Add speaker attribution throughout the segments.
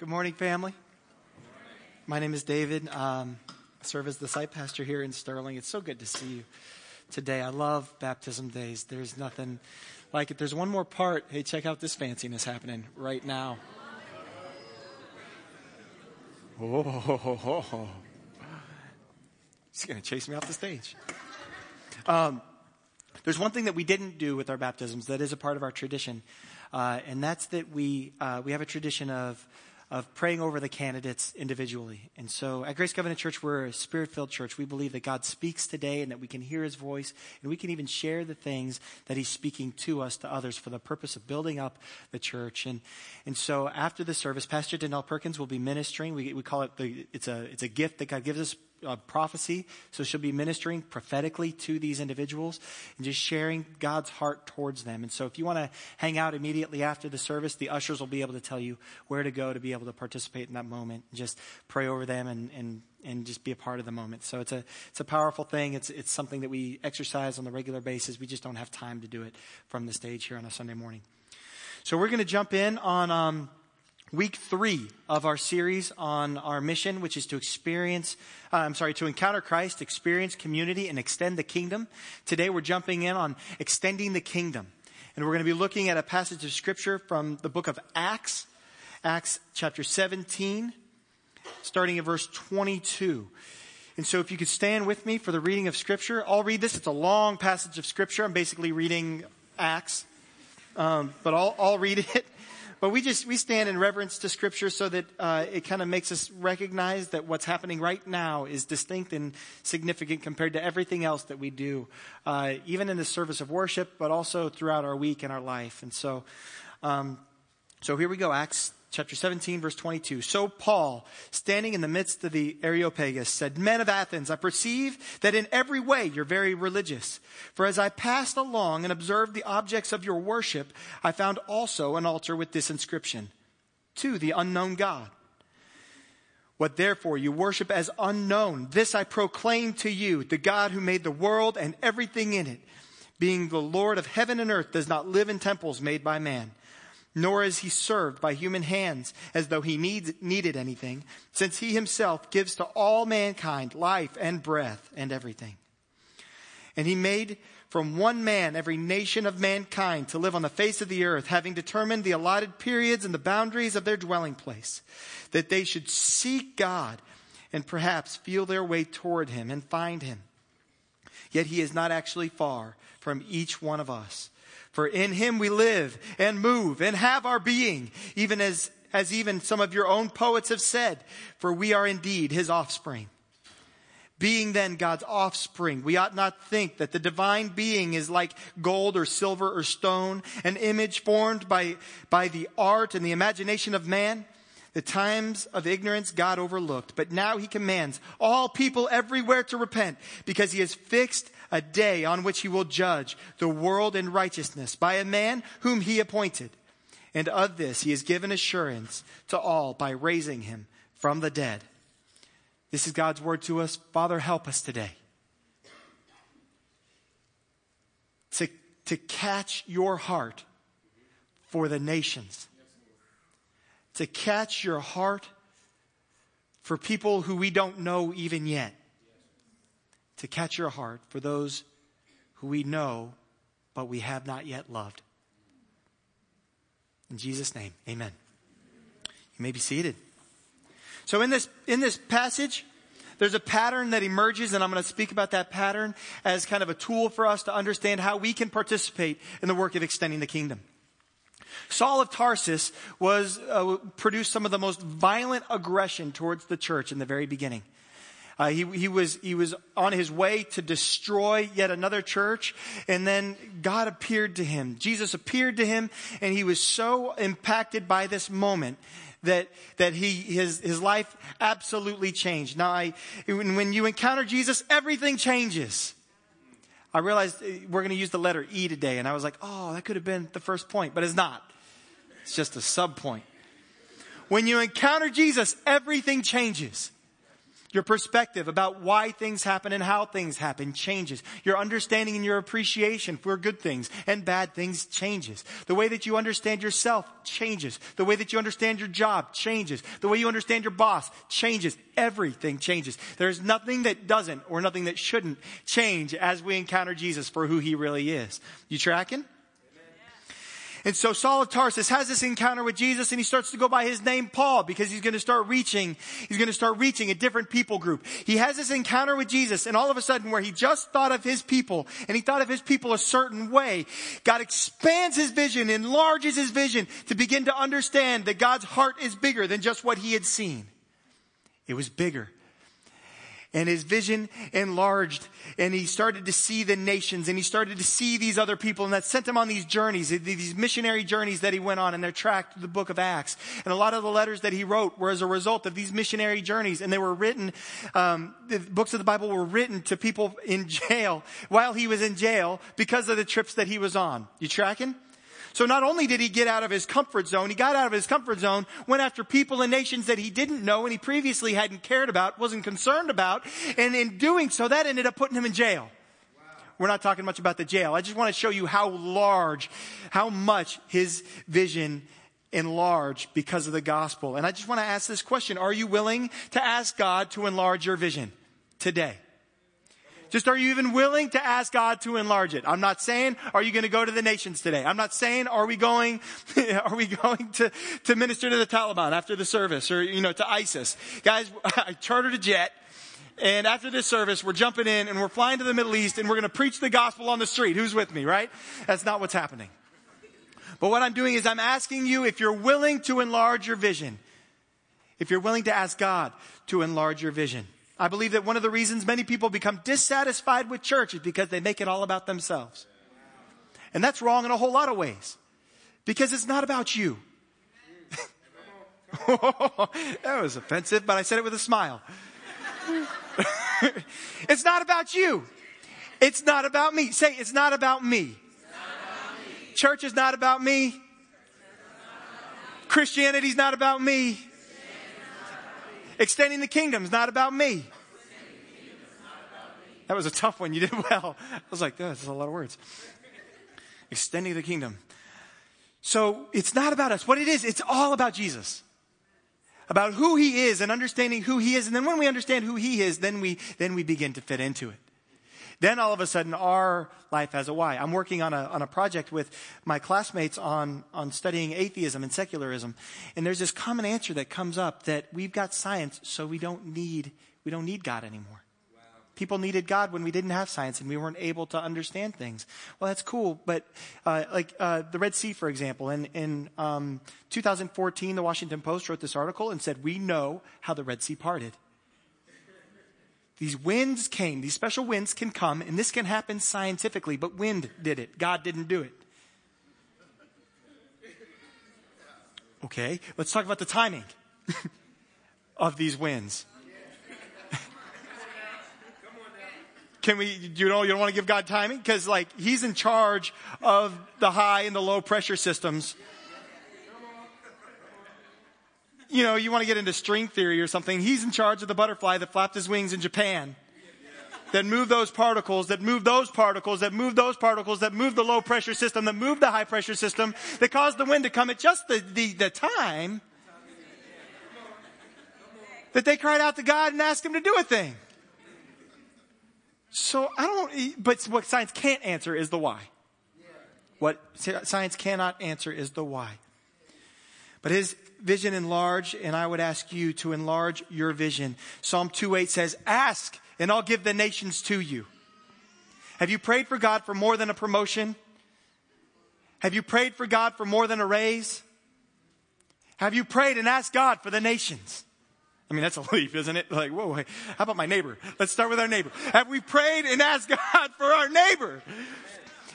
Speaker 1: Good morning, family. My name is David. Um, I serve as the site pastor here in Sterling. It's so good to see you today. I love baptism days. There's nothing like it. There's one more part. Hey, check out this fanciness happening right now. Oh, ho, ho, ho, ho. He's going to chase me off the stage. Um, there's one thing that we didn't do with our baptisms that is a part of our tradition, uh, and that's that we uh, we have a tradition of of praying over the candidates individually. And so at Grace Covenant Church, we're a spirit filled church. We believe that God speaks today and that we can hear his voice and we can even share the things that he's speaking to us, to others, for the purpose of building up the church. And, and so after the service, Pastor Danelle Perkins will be ministering. We, we call it the, it's a, it's a gift that God gives us prophecy. So she'll be ministering prophetically to these individuals and just sharing God's heart towards them. And so if you want to hang out immediately after the service, the ushers will be able to tell you where to go to be able to participate in that moment and just pray over them and, and, and just be a part of the moment. So it's a, it's a powerful thing. It's, it's something that we exercise on a regular basis. We just don't have time to do it from the stage here on a Sunday morning. So we're going to jump in on, um, week three of our series on our mission, which is to experience, uh, I'm sorry, to encounter Christ, experience community, and extend the kingdom. Today we're jumping in on extending the kingdom. And we're going to be looking at a passage of scripture from the book of Acts, Acts chapter 17, starting at verse 22. And so if you could stand with me for the reading of scripture, I'll read this. It's a long passage of scripture. I'm basically reading Acts, um, but I'll, I'll read it. But we just, we stand in reverence to scripture so that uh, it kind of makes us recognize that what's happening right now is distinct and significant compared to everything else that we do, uh, even in the service of worship, but also throughout our week and our life. And so, um, so here we go, Acts chapter 17, verse 22. So Paul, standing in the midst of the Areopagus, said, Men of Athens, I perceive that in every way you're very religious. For as I passed along and observed the objects of your worship, I found also an altar with this inscription, To the unknown God. What therefore you worship as unknown, this I proclaim to you, the God who made the world and everything in it, being the Lord of heaven and earth, does not live in temples made by man nor is he served by human hands as though he needs, needed anything, since he himself gives to all mankind life and breath and everything. And he made from one man every nation of mankind to live on the face of the earth, having determined the allotted periods and the boundaries of their dwelling place, that they should seek God and perhaps feel their way toward him and find him. Yet he is not actually far from each one of us. For in him we live and move and have our being, even as, as even some of your own poets have said, for we are indeed his offspring. Being then God's offspring, we ought not think that the divine being is like gold or silver or stone, an image formed by, by the art and the imagination of man. The times of ignorance God overlooked, but now he commands all people everywhere to repent because he has fixed a day on which he will judge the world in righteousness by a man whom he appointed. And of this he has given assurance to all by raising him from the dead. This is God's word to us. Father, help us today. To, to catch your heart for the nations. To catch your heart for people who we don't know even yet to catch your heart for those who we know but we have not yet loved. In Jesus' name, amen. You may be seated. So in this, in this passage, there's a pattern that emerges, and I'm going to speak about that pattern as kind of a tool for us to understand how we can participate in the work of extending the kingdom. Saul of Tarsus was uh, produced some of the most violent aggression towards the church in the very beginning. Uh, he, he, was, he was on his way to destroy yet another church, and then God appeared to him. Jesus appeared to him, and he was so impacted by this moment that, that he, his, his life absolutely changed. Now, I, when you encounter Jesus, everything changes. I realized uh, we're going to use the letter E today, and I was like, oh, that could have been the first point, but it's not. It's just a sub point. When you encounter Jesus, everything changes. Your perspective about why things happen and how things happen changes. Your understanding and your appreciation for good things and bad things changes. The way that you understand yourself changes. The way that you understand your job changes. The way you understand your boss changes. Everything changes. There's nothing that doesn't or nothing that shouldn't change as we encounter Jesus for who he really is. You tracking? And so Saul of Tarsus has this encounter with Jesus and he starts to go by his name Paul because he's going to start reaching, he's going to start reaching a different people group. He has this encounter with Jesus and all of a sudden where he just thought of his people and he thought of his people a certain way, God expands his vision, enlarges his vision to begin to understand that God's heart is bigger than just what he had seen. It was bigger and his vision enlarged and he started to see the nations and he started to see these other people and that sent him on these journeys, these missionary journeys that he went on and they're tracked through the book of Acts. And a lot of the letters that he wrote were as a result of these missionary journeys and they were written, um, the books of the Bible were written to people in jail while he was in jail because of the trips that he was on. You tracking? So not only did he get out of his comfort zone, he got out of his comfort zone, went after people and nations that he didn't know and he previously hadn't cared about, wasn't concerned about, and in doing so, that ended up putting him in jail. We're not talking much about the jail. I just want to show you how large, how much his vision enlarged because of the gospel. And I just want to ask this question. Are you willing to ask God to enlarge your vision today? Just are you even willing to ask God to enlarge it? I'm not saying, are you going to go to the nations today? I'm not saying, are we going, are we going to, to minister to the Taliban after the service or, you know, to ISIS? Guys, I chartered a jet. And after this service, we're jumping in and we're flying to the Middle East and we're going to preach the gospel on the street. Who's with me, right? That's not what's happening. But what I'm doing is I'm asking you if you're willing to enlarge your vision. If you're willing to ask God to enlarge your vision. I believe that one of the reasons many people become dissatisfied with church is because they make it all about themselves. And that's wrong in a whole lot of ways. Because it's not about you. that was offensive, but I said it with a smile. it's not about you. It's not about me. Say, it's not about me. Church is not about me. Christianity's not about me. Extending the kingdom is not about me. That was a tough one. You did well. I was like, that's a lot of words. Extending the kingdom. So it's not about us. What it is, it's all about Jesus. About who he is and understanding who he is. And then when we understand who he is, then we, then we begin to fit into it. Then all of a sudden our life has a why. I'm working on a, on a project with my classmates on, on studying atheism and secularism. And there's this common answer that comes up that we've got science, so we don't need, we don't need God anymore. People needed God when we didn't have science and we weren't able to understand things. Well, that's cool, but uh, like uh, the Red Sea, for example, in, in um, 2014, the Washington Post wrote this article and said, "We know how the Red Sea parted." These winds came, these special winds can come, and this can happen scientifically, but wind did it. God didn't do it. Okay, let's talk about the timing of these winds. Can we, you know, you don't want to give God timing? Because like, He's in charge of the high and the low pressure systems you know, you want to get into string theory or something, he's in charge of the butterfly that flapped his wings in Japan. That move those particles, that move those particles, that move those particles, that move the low pressure system, that move the high pressure system, that caused the wind to come at just the, the, the time that they cried out to God and asked him to do a thing. So I don't, but what science can't answer is the why. What science cannot answer is the why. But his vision enlarged, and I would ask you to enlarge your vision. Psalm 2:8 says, Ask, and I'll give the nations to you. Have you prayed for God for more than a promotion? Have you prayed for God for more than a raise? Have you prayed and asked God for the nations? I mean, that's a leap, isn't it? Like, whoa, how about my neighbor? Let's start with our neighbor. Have we prayed and asked God for our neighbor?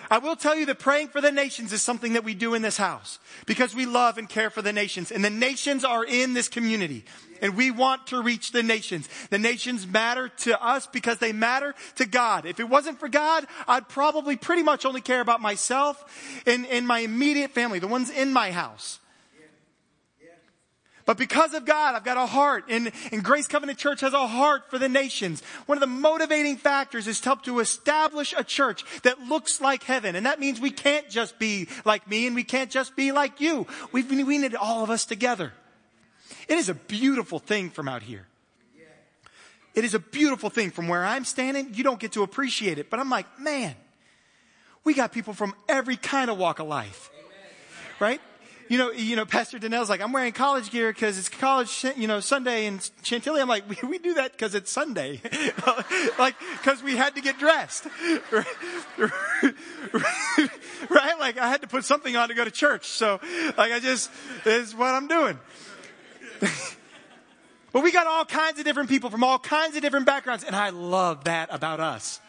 Speaker 1: I will tell you that praying for the nations is something that we do in this house because we love and care for the nations. And the nations are in this community. And we want to reach the nations. The nations matter to us because they matter to God. If it wasn't for God, I'd probably pretty much only care about myself and, and my immediate family, the ones in my house. But because of God, I've got a heart, and, and Grace Covenant Church has a heart for the nations. One of the motivating factors is to help to establish a church that looks like heaven. And that means we can't just be like me and we can't just be like you. We've, we need all of us together. It is a beautiful thing from out here. It is a beautiful thing from where I'm standing. You don't get to appreciate it, but I'm like, man, we got people from every kind of walk of life. Right? You know, you know, Pastor Danelle's like, I'm wearing college gear because it's college, you know, Sunday in Chantilly. I'm like, we, we do that because it's Sunday. like, because we had to get dressed. right? Like, I had to put something on to go to church. So, like, I just, is what I'm doing. but we got all kinds of different people from all kinds of different backgrounds, and I love that about us.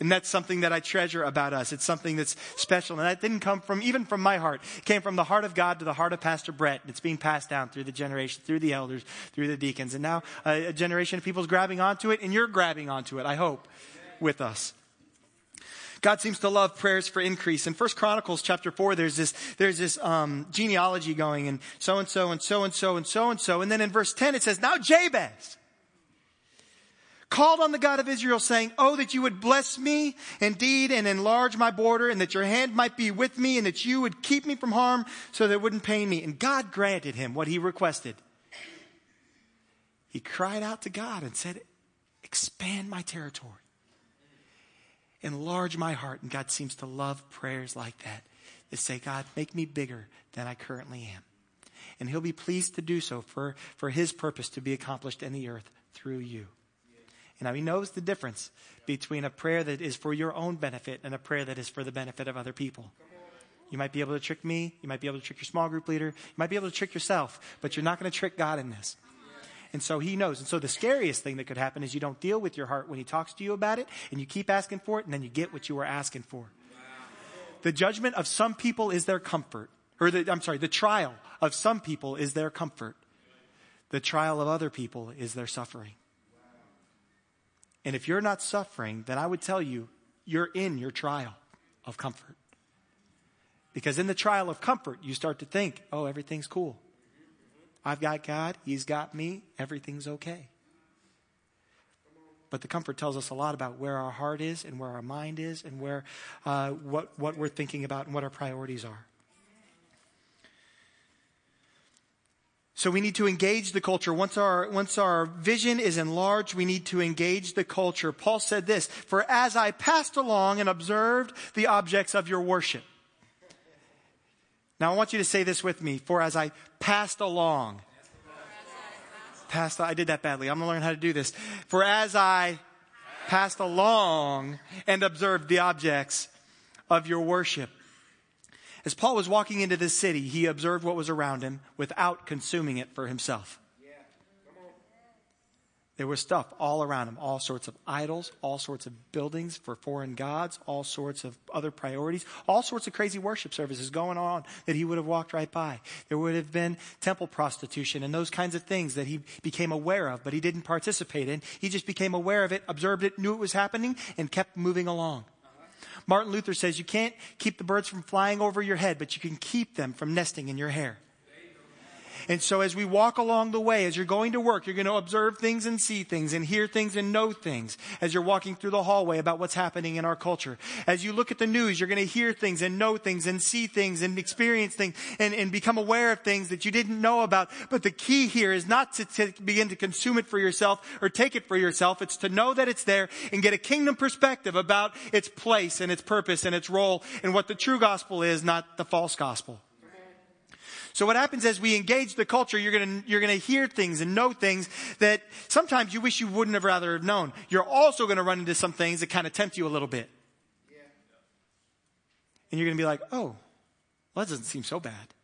Speaker 1: And that's something that I treasure about us. It's something that's special. And that didn't come from, even from my heart. It came from the heart of God to the heart of Pastor Brett. And it's being passed down through the generation, through the elders, through the deacons. And now a, a generation of people is grabbing onto it, and you're grabbing onto it, I hope, with us. God seems to love prayers for increase. In First Chronicles chapter four, there's this there's this um, genealogy going, and so and so and so and so and so and so, and then in verse ten it says, "Now Jabez called on the God of Israel, saying, "Oh, that you would bless me indeed and enlarge my border, and that your hand might be with me, and that you would keep me from harm, so that it wouldn't pain me." And God granted him what he requested. He cried out to God and said, "Expand my territory." enlarge my heart. And God seems to love prayers like that. To say, God, make me bigger than I currently am. And He'll be pleased to do so for, for His purpose to be accomplished in the earth through you. Now He knows the difference between a prayer that is for your own benefit and a prayer that is for the benefit of other people. You might be able to trick me. You might be able to trick your small group leader. You might be able to trick yourself, but you're not going to trick God in this. And so he knows. And so the scariest thing that could happen is you don't deal with your heart when he talks to you about it, and you keep asking for it, and then you get what you were asking for. The judgment of some people is their comfort. Or the, I'm sorry, the trial of some people is their comfort. The trial of other people is their suffering. And if you're not suffering, then I would tell you, you're in your trial of comfort. Because in the trial of comfort, you start to think, oh, everything's cool. I've got God, He's got me, everything's okay. But the comfort tells us a lot about where our heart is and where our mind is and where uh, what, what we're thinking about and what our priorities are. So we need to engage the culture. Once our, once our vision is enlarged, we need to engage the culture. Paul said this, for as I passed along and observed the objects of your worship. Now I want you to say this with me. For as I passed along, passed, I did that badly. I'm going to learn how to do this. For as I passed along and observed the objects of your worship. As Paul was walking into this city, he observed what was around him without consuming it for himself. There was stuff all around him, all sorts of idols, all sorts of buildings for foreign gods, all sorts of other priorities, all sorts of crazy worship services going on that he would have walked right by. There would have been temple prostitution and those kinds of things that he became aware of, but he didn't participate in. He just became aware of it, observed it, knew it was happening, and kept moving along. Martin Luther says you can't keep the birds from flying over your head, but you can keep them from nesting in your hair. And so as we walk along the way, as you're going to work, you're going to observe things and see things and hear things and know things as you're walking through the hallway about what's happening in our culture. As you look at the news, you're going to hear things and know things and see things and experience things and, and become aware of things that you didn't know about. But the key here is not to, to begin to consume it for yourself or take it for yourself. It's to know that it's there and get a kingdom perspective about its place and its purpose and its role and what the true gospel is, not the false gospel. So what happens as we engage the culture, you're gonna, you're gonna hear things and know things that sometimes you wish you wouldn't have rather have known. You're also gonna run into some things that kind of tempt you a little bit. Yeah. And you're gonna be like, oh, well, that doesn't seem so bad.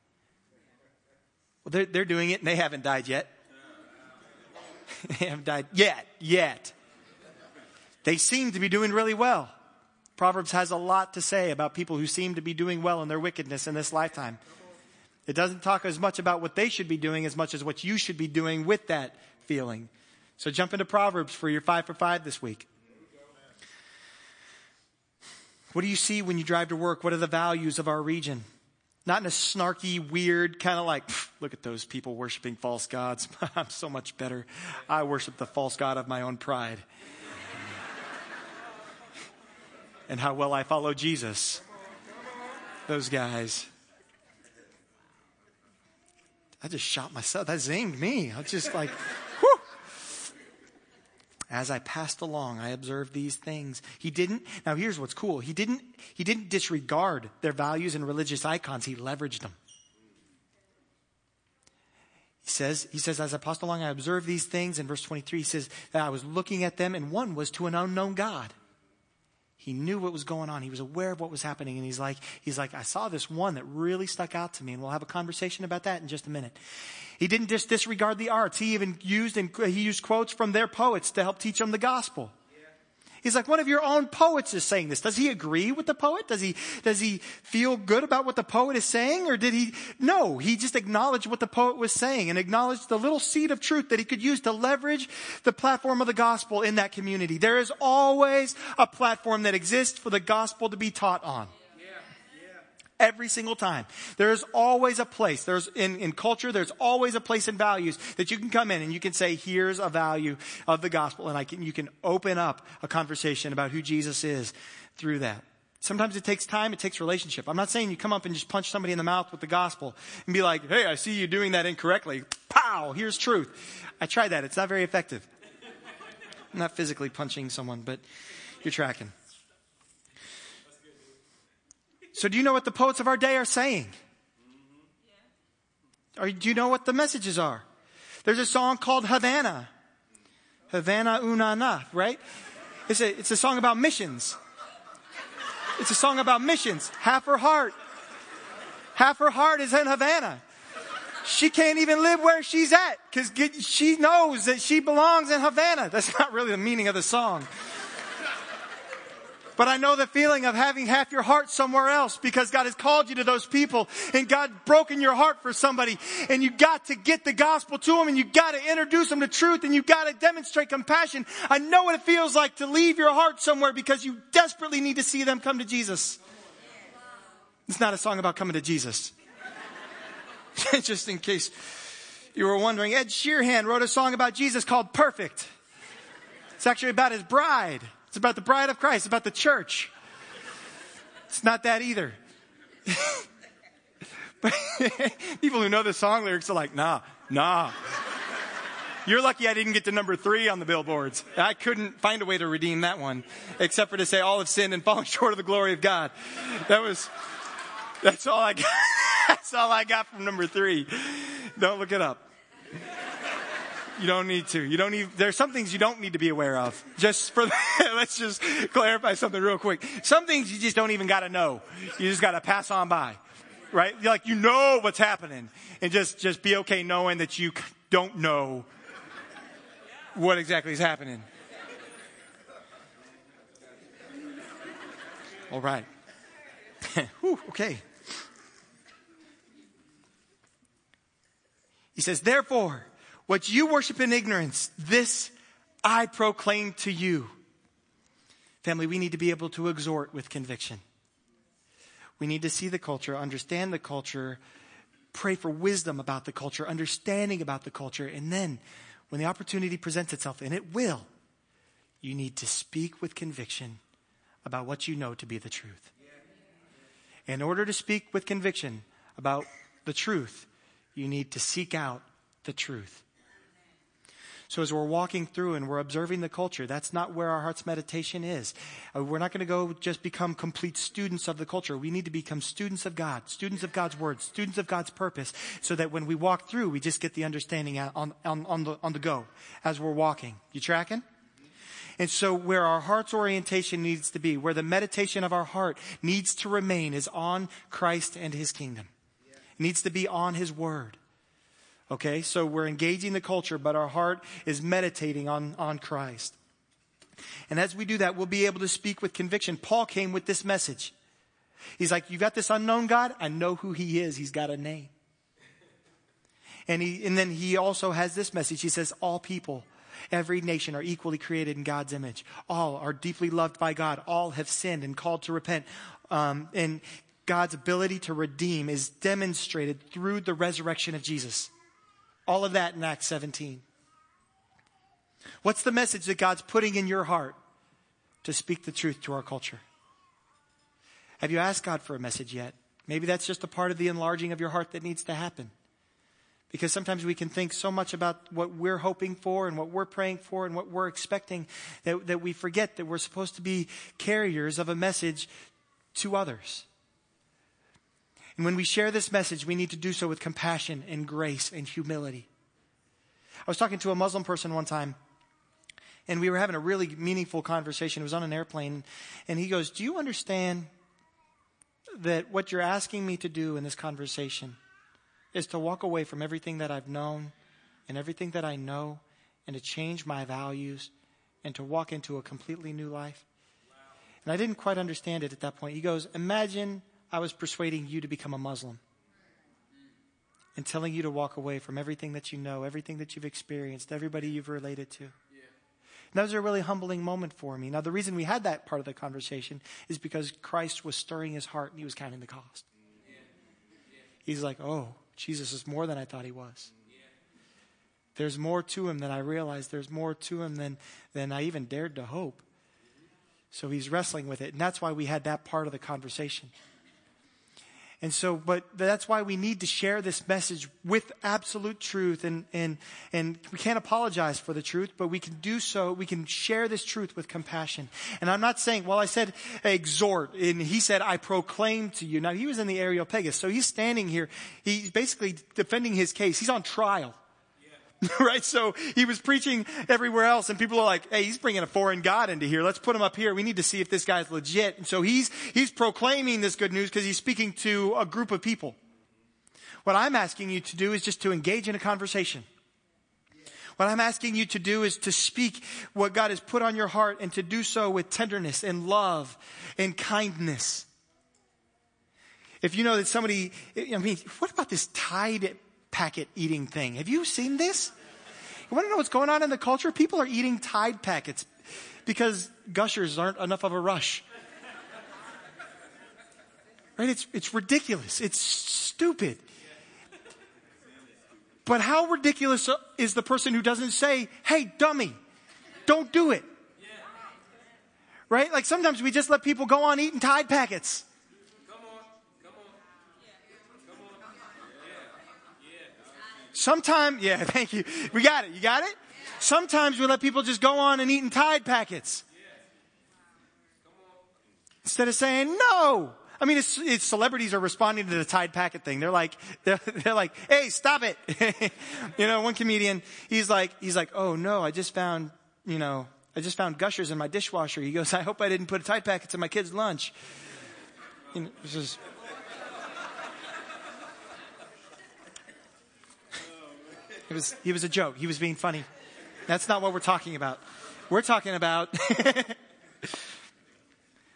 Speaker 1: Well, they're, they're doing it and they haven't died yet. they haven't died yet, yet. They seem to be doing really well. Proverbs has a lot to say about people who seem to be doing well in their wickedness in this lifetime. It doesn't talk as much about what they should be doing as much as what you should be doing with that feeling. So jump into Proverbs for your five for five this week. What do you see when you drive to work? What are the values of our region? Not in a snarky, weird kind of like, look at those people worshiping false gods. I'm so much better. I worship the false god of my own pride. and how well I follow Jesus. Those guys. I just shot myself. That zinged me. I was just like, whew. As I passed along, I observed these things. He didn't, now here's what's cool. He didn't, he didn't disregard their values and religious icons. He leveraged them. He says, he says, as I passed along, I observed these things. In verse 23, he says that I was looking at them and one was to an unknown God. He knew what was going on. He was aware of what was happening. And he's like, he's like, I saw this one that really stuck out to me. And we'll have a conversation about that in just a minute. He didn't just disregard the arts. He even used, and he used quotes from their poets to help teach them the gospel. He's like, one of your own poets is saying this. Does he agree with the poet? Does he, does he feel good about what the poet is saying? Or did he, no, he just acknowledged what the poet was saying and acknowledged the little seed of truth that he could use to leverage the platform of the gospel in that community. There is always a platform that exists for the gospel to be taught on. Every single time. There's always a place. There's in, in culture, there's always a place in values that you can come in and you can say, here's a value of the gospel. And I can, you can open up a conversation about who Jesus is through that. Sometimes it takes time, it takes relationship. I'm not saying you come up and just punch somebody in the mouth with the gospel and be like, hey, I see you doing that incorrectly. Pow, here's truth. I tried that. It's not very effective. I'm not physically punching someone, but you're tracking. So, do you know what the poets of our day are saying? Or do you know what the messages are? There's a song called Havana. Havana Unana, right? It's a, it's a song about missions. It's a song about missions. Half her heart. Half her heart is in Havana. She can't even live where she's at because she knows that she belongs in Havana. That's not really the meaning of the song. But I know the feeling of having half your heart somewhere else because God has called you to those people and God broken your heart for somebody and you got to get the gospel to them and you got to introduce them to truth and you got to demonstrate compassion. I know what it feels like to leave your heart somewhere because you desperately need to see them come to Jesus. It's not a song about coming to Jesus. Just in case you were wondering, Ed Sheeran wrote a song about Jesus called Perfect. It's actually about his bride. It's about the bride of Christ, It's about the church. It's not that either. but people who know the song lyrics are like, nah, nah. You're lucky I didn't get to number three on the billboards. I couldn't find a way to redeem that one, except for to say all have sinned and fallen short of the glory of God. That was, that's all I got. that's all I got from number three. Don't look it up. You don't need to. You don't need, there's some things you don't need to be aware of. Just for, let's just clarify something real quick. Some things you just don't even gotta know. You just gotta pass on by. Right? Like, you know what's happening. And just, just be okay knowing that you don't know what exactly is happening. All right. Whew, okay. He says, therefore, what you worship in ignorance, this I proclaim to you. Family, we need to be able to exhort with conviction. We need to see the culture, understand the culture, pray for wisdom about the culture, understanding about the culture, and then when the opportunity presents itself, and it will, you need to speak with conviction about what you know to be the truth. In order to speak with conviction about the truth, you need to seek out the truth. So as we're walking through and we're observing the culture, that's not where our heart's meditation is. Uh, we're not going to go just become complete students of the culture. We need to become students of God, students of God's word, students of God's purpose, so that when we walk through, we just get the understanding on, on, on, the, on the go as we're walking. You tracking? And so where our heart's orientation needs to be, where the meditation of our heart needs to remain is on Christ and his kingdom. It needs to be on his word. Okay, so we're engaging the culture, but our heart is meditating on, on Christ. And as we do that, we'll be able to speak with conviction. Paul came with this message. He's like, you got this unknown God? I know who he is. He's got a name. And he, and then he also has this message. He says, all people, every nation are equally created in God's image. All are deeply loved by God. All have sinned and called to repent. Um, and God's ability to redeem is demonstrated through the resurrection of Jesus. All of that in Acts 17. What's the message that God's putting in your heart to speak the truth to our culture? Have you asked God for a message yet? Maybe that's just a part of the enlarging of your heart that needs to happen. Because sometimes we can think so much about what we're hoping for and what we're praying for and what we're expecting that, that we forget that we're supposed to be carriers of a message to others. And when we share this message, we need to do so with compassion and grace and humility. I was talking to a Muslim person one time, and we were having a really meaningful conversation. It was on an airplane, and he goes, Do you understand that what you're asking me to do in this conversation is to walk away from everything that I've known and everything that I know and to change my values and to walk into a completely new life. And I didn't quite understand it at that point. He goes, Imagine I was persuading you to become a Muslim and telling you to walk away from everything that you know, everything that you've experienced, everybody you've related to. That was a really humbling moment for me. Now, the reason we had that part of the conversation is because Christ was stirring his heart and he was counting the cost. He's like, oh, Jesus is more than I thought he was. There's more to him than I realized. There's more to him than, than I even dared to hope. So he's wrestling with it. And that's why we had that part of the conversation. And so, but that's why we need to share this message with absolute truth. And, and, and we can't apologize for the truth, but we can do so. We can share this truth with compassion. And I'm not saying, well, I said exhort, and he said, I proclaim to you. Now, he was in the Areopagus, so he's standing here. He's basically defending his case. He's on trial. right? So he was preaching everywhere else and people are like, hey, he's bringing a foreign God into here. Let's put him up here. We need to see if this guy's legit. And so he's, he's proclaiming this good news because he's speaking to a group of people. What I'm asking you to do is just to engage in a conversation. What I'm asking you to do is to speak what God has put on your heart and to do so with tenderness and love and kindness. If you know that somebody, I mean, what about this Tide packet eating thing. Have you seen this? You want to know what's going on in the culture? People are eating Tide packets because gushers aren't enough of a rush. Right? It's, it's ridiculous. It's stupid. But how ridiculous is the person who doesn't say, hey, dummy, don't do it? Right? Like sometimes we just let people go on eating Tide packets. Sometimes, yeah, thank you. We got it. You got it? Sometimes we let people just go on and eating Tide packets. Instead of saying no. I mean, it's, it's, celebrities are responding to the Tide packet thing. They're like, they're, they're like, hey, stop it. you know, one comedian, he's like, he's like, oh no, I just found, you know, I just found gushers in my dishwasher. He goes, I hope I didn't put a Tide packets in my kid's lunch. You know, is, It was, he was a joke. He was being funny. That's not what we're talking about. We're talking about.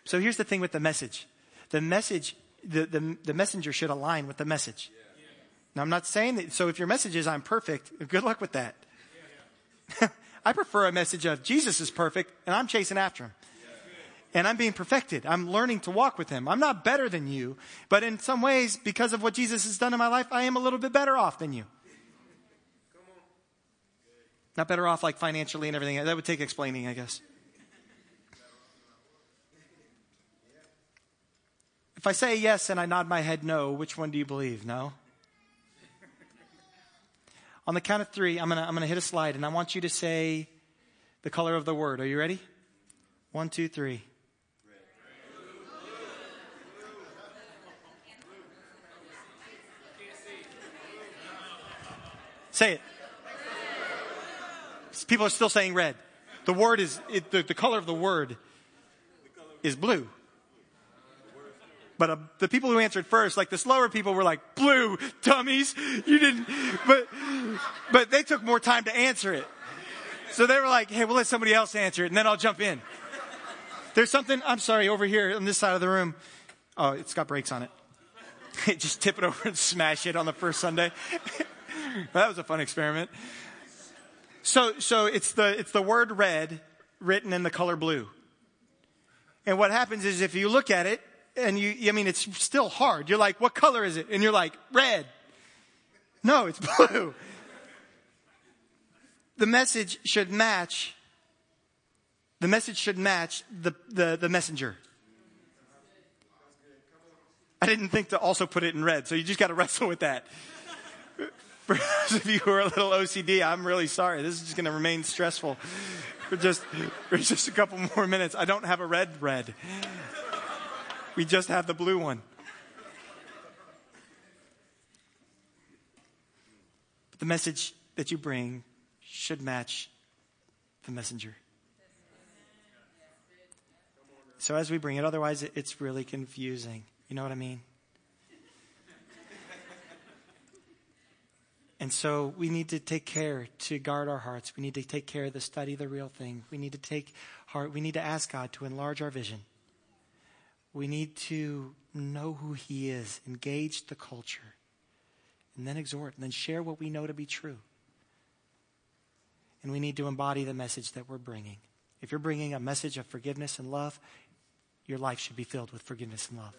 Speaker 1: so here's the thing with the message the message, the, the, the messenger should align with the message. Now, I'm not saying that, so if your message is I'm perfect, good luck with that. I prefer a message of Jesus is perfect and I'm chasing after him. And I'm being perfected. I'm learning to walk with him. I'm not better than you, but in some ways, because of what Jesus has done in my life, I am a little bit better off than you. Not better off like financially and everything. That would take explaining, I guess. If I say yes and I nod my head no, which one do you believe? No? On the count of three, I'm going to I'm going to hit a slide and I want you to say the color of the word. Are you ready? One, two, three. Say it. People are still saying red. The word is, it, the, the color of the word is blue. But uh, the people who answered first, like the slower people were like, blue, dummies. You didn't, but, but they took more time to answer it. So they were like, hey, we'll let somebody else answer it and then I'll jump in. There's something, I'm sorry, over here on this side of the room. Oh, it's got brakes on it. Just tip it over and smash it on the first Sunday. that was a fun experiment. So, so it's the, it's the word red written in the color blue. And what happens is if you look at it, and you, I mean, it's still hard. You're like, what color is it? And you're like, red. No, it's blue. the message should match, the message should match the, the, the messenger. I didn't think to also put it in red, so you just got to wrestle with that. For those of you who are a little OCD, I'm really sorry. This is just going to remain stressful for just, for just a couple more minutes. I don't have a red red. We just have the blue one. But the message that you bring should match the messenger. So as we bring it, otherwise it's really confusing. You know what I mean? And so we need to take care to guard our hearts. We need to take care to study the real thing. We need to take heart. We need to ask God to enlarge our vision. We need to know who He is, engage the culture, and then exhort, and then share what we know to be true. And we need to embody the message that we're bringing. If you're bringing a message of forgiveness and love, your life should be filled with forgiveness and love.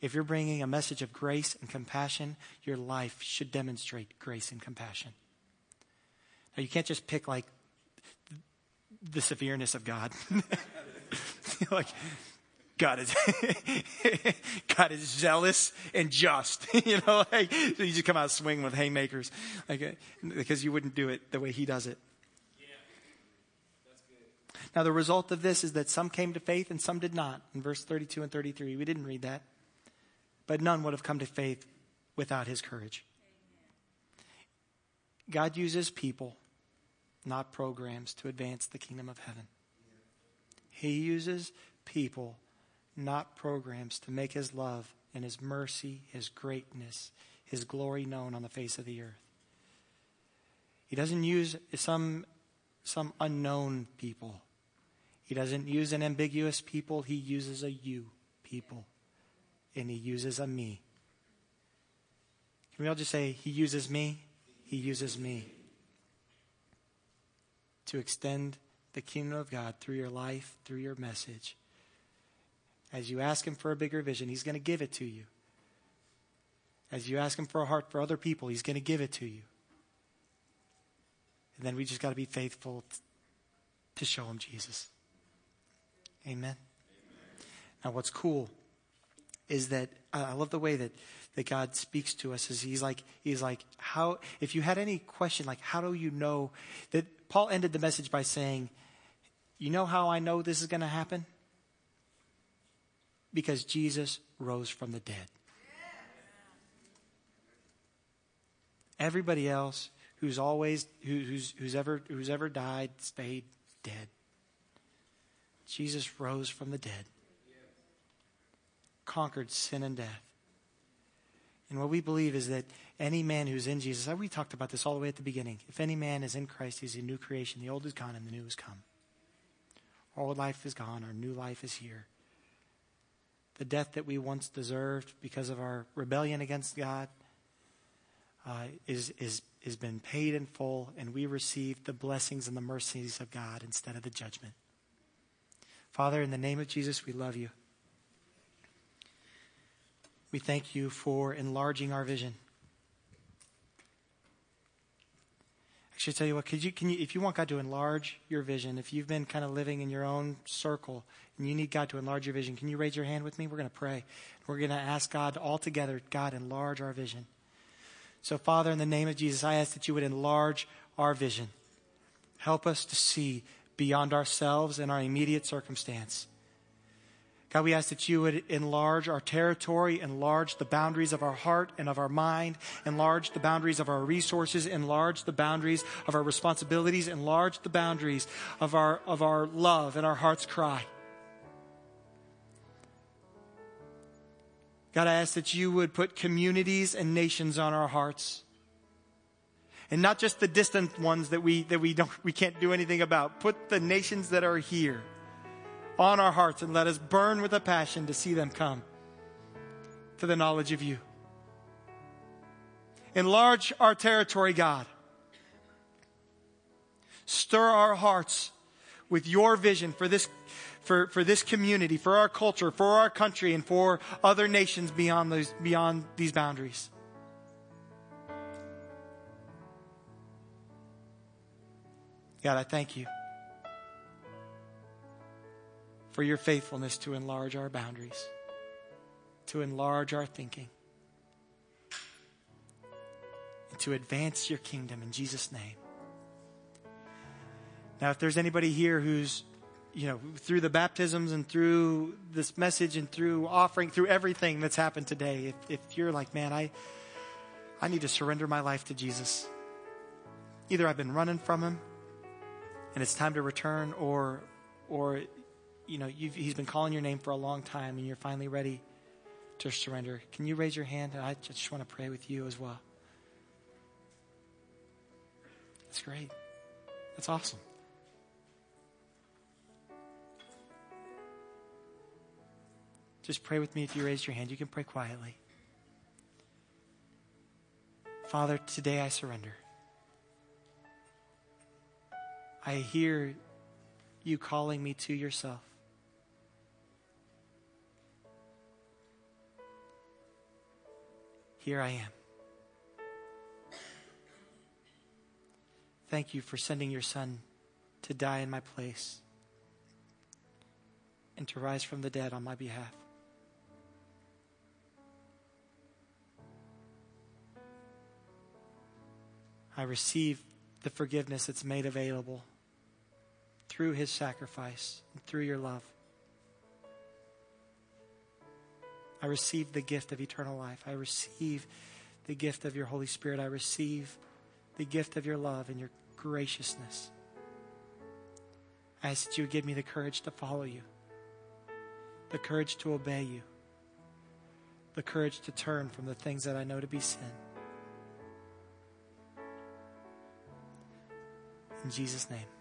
Speaker 1: If you're bringing a message of grace and compassion, your life should demonstrate grace and compassion. Now, you can't just pick like the severeness of God. like, God is God is zealous and just. you know, like so you just come out swinging with haymakers, like uh, because you wouldn't do it the way He does it. Yeah. That's good. Now the result of this is that some came to faith and some did not. In verse 32 and 33, we didn't read that but none would have come to faith without his courage. God uses people, not programs, to advance the kingdom of heaven. He uses people, not programs, to make his love and his mercy, his greatness, his glory known on the face of the earth. He doesn't use some, some unknown people. He doesn't use an ambiguous people. He uses a you people and he uses a me. Can we all just say, He uses me? He uses me to extend the kingdom of God through your life, through your message. As you ask Him for a bigger vision, He's going to give it to you. As you ask Him for a heart for other people, He's going to give it to you. And then we just got to be faithful to show Him Jesus. Amen. Amen. Now, what's cool is that I love the way that, that God speaks to us is he's like, he's like, how, if you had any question, like, how do you know that Paul ended the message by saying, you know how I know this is going to happen? Because Jesus rose from the dead. Everybody else who's always, who, who's, who's ever, who's ever died, stayed dead. Jesus rose from the dead conquered sin and death. And what we believe is that any man who's in Jesus, we talked about this all the way at the beginning. If any man is in Christ, he's a new creation. The old is gone and the new has come. Our old life is gone, our new life is here. The death that we once deserved because of our rebellion against God uh, is, is, is been paid in full, and we receive the blessings and the mercies of God instead of the judgment. Father, in the name of Jesus, we love you. We thank you for enlarging our vision. Actually, tell you what, could you, can you, if you want God to enlarge your vision, if you've been kind of living in your own circle and you need God to enlarge your vision, can you raise your hand with me? We're going to pray. We're going to ask God all together, God, enlarge our vision. So, Father, in the name of Jesus, I ask that you would enlarge our vision. Help us to see beyond ourselves and our immediate circumstance. God, we ask that you would enlarge our territory, enlarge the boundaries of our heart and of our mind, enlarge the boundaries of our resources, enlarge the boundaries of our responsibilities, enlarge the boundaries of our, of our love and our heart's cry. God, I ask that you would put communities and nations on our hearts. And not just the distant ones that we, that we don't, we can't do anything about. Put the nations that are here on our hearts and let us burn with a passion to see them come to the knowledge of you. Enlarge our territory, God. Stir our hearts with your vision for this, for, for this community, for our culture, for our country, and for other nations beyond those, beyond these boundaries. God, I thank you for your faithfulness to enlarge our boundaries, to enlarge our thinking, and to advance your kingdom in Jesus' name. Now, if there's anybody here who's, you know, through the baptisms and through this message and through offering, through everything that's happened today, if, if you're like, man, I, I need to surrender my life to Jesus. Either I've been running from him and it's time to return, or, or, you know, he's been calling your name for a long time and you're finally ready to surrender. Can you raise your hand? And I just want to pray with you as well. That's great. That's awesome. Just pray with me if you raise your hand. You can pray quietly. Father, today I surrender. I hear you calling me to yourself. Here I am. Thank you for sending your son to die in my place and to rise from the dead on my behalf. I receive the forgiveness that's made available through his sacrifice and through your love. I receive the gift of eternal life. I receive the gift of your Holy Spirit. I receive the gift of your love and your graciousness. I ask that you would give me the courage to follow you, the courage to obey you, the courage to turn from the things that I know to be sin. In Jesus' name.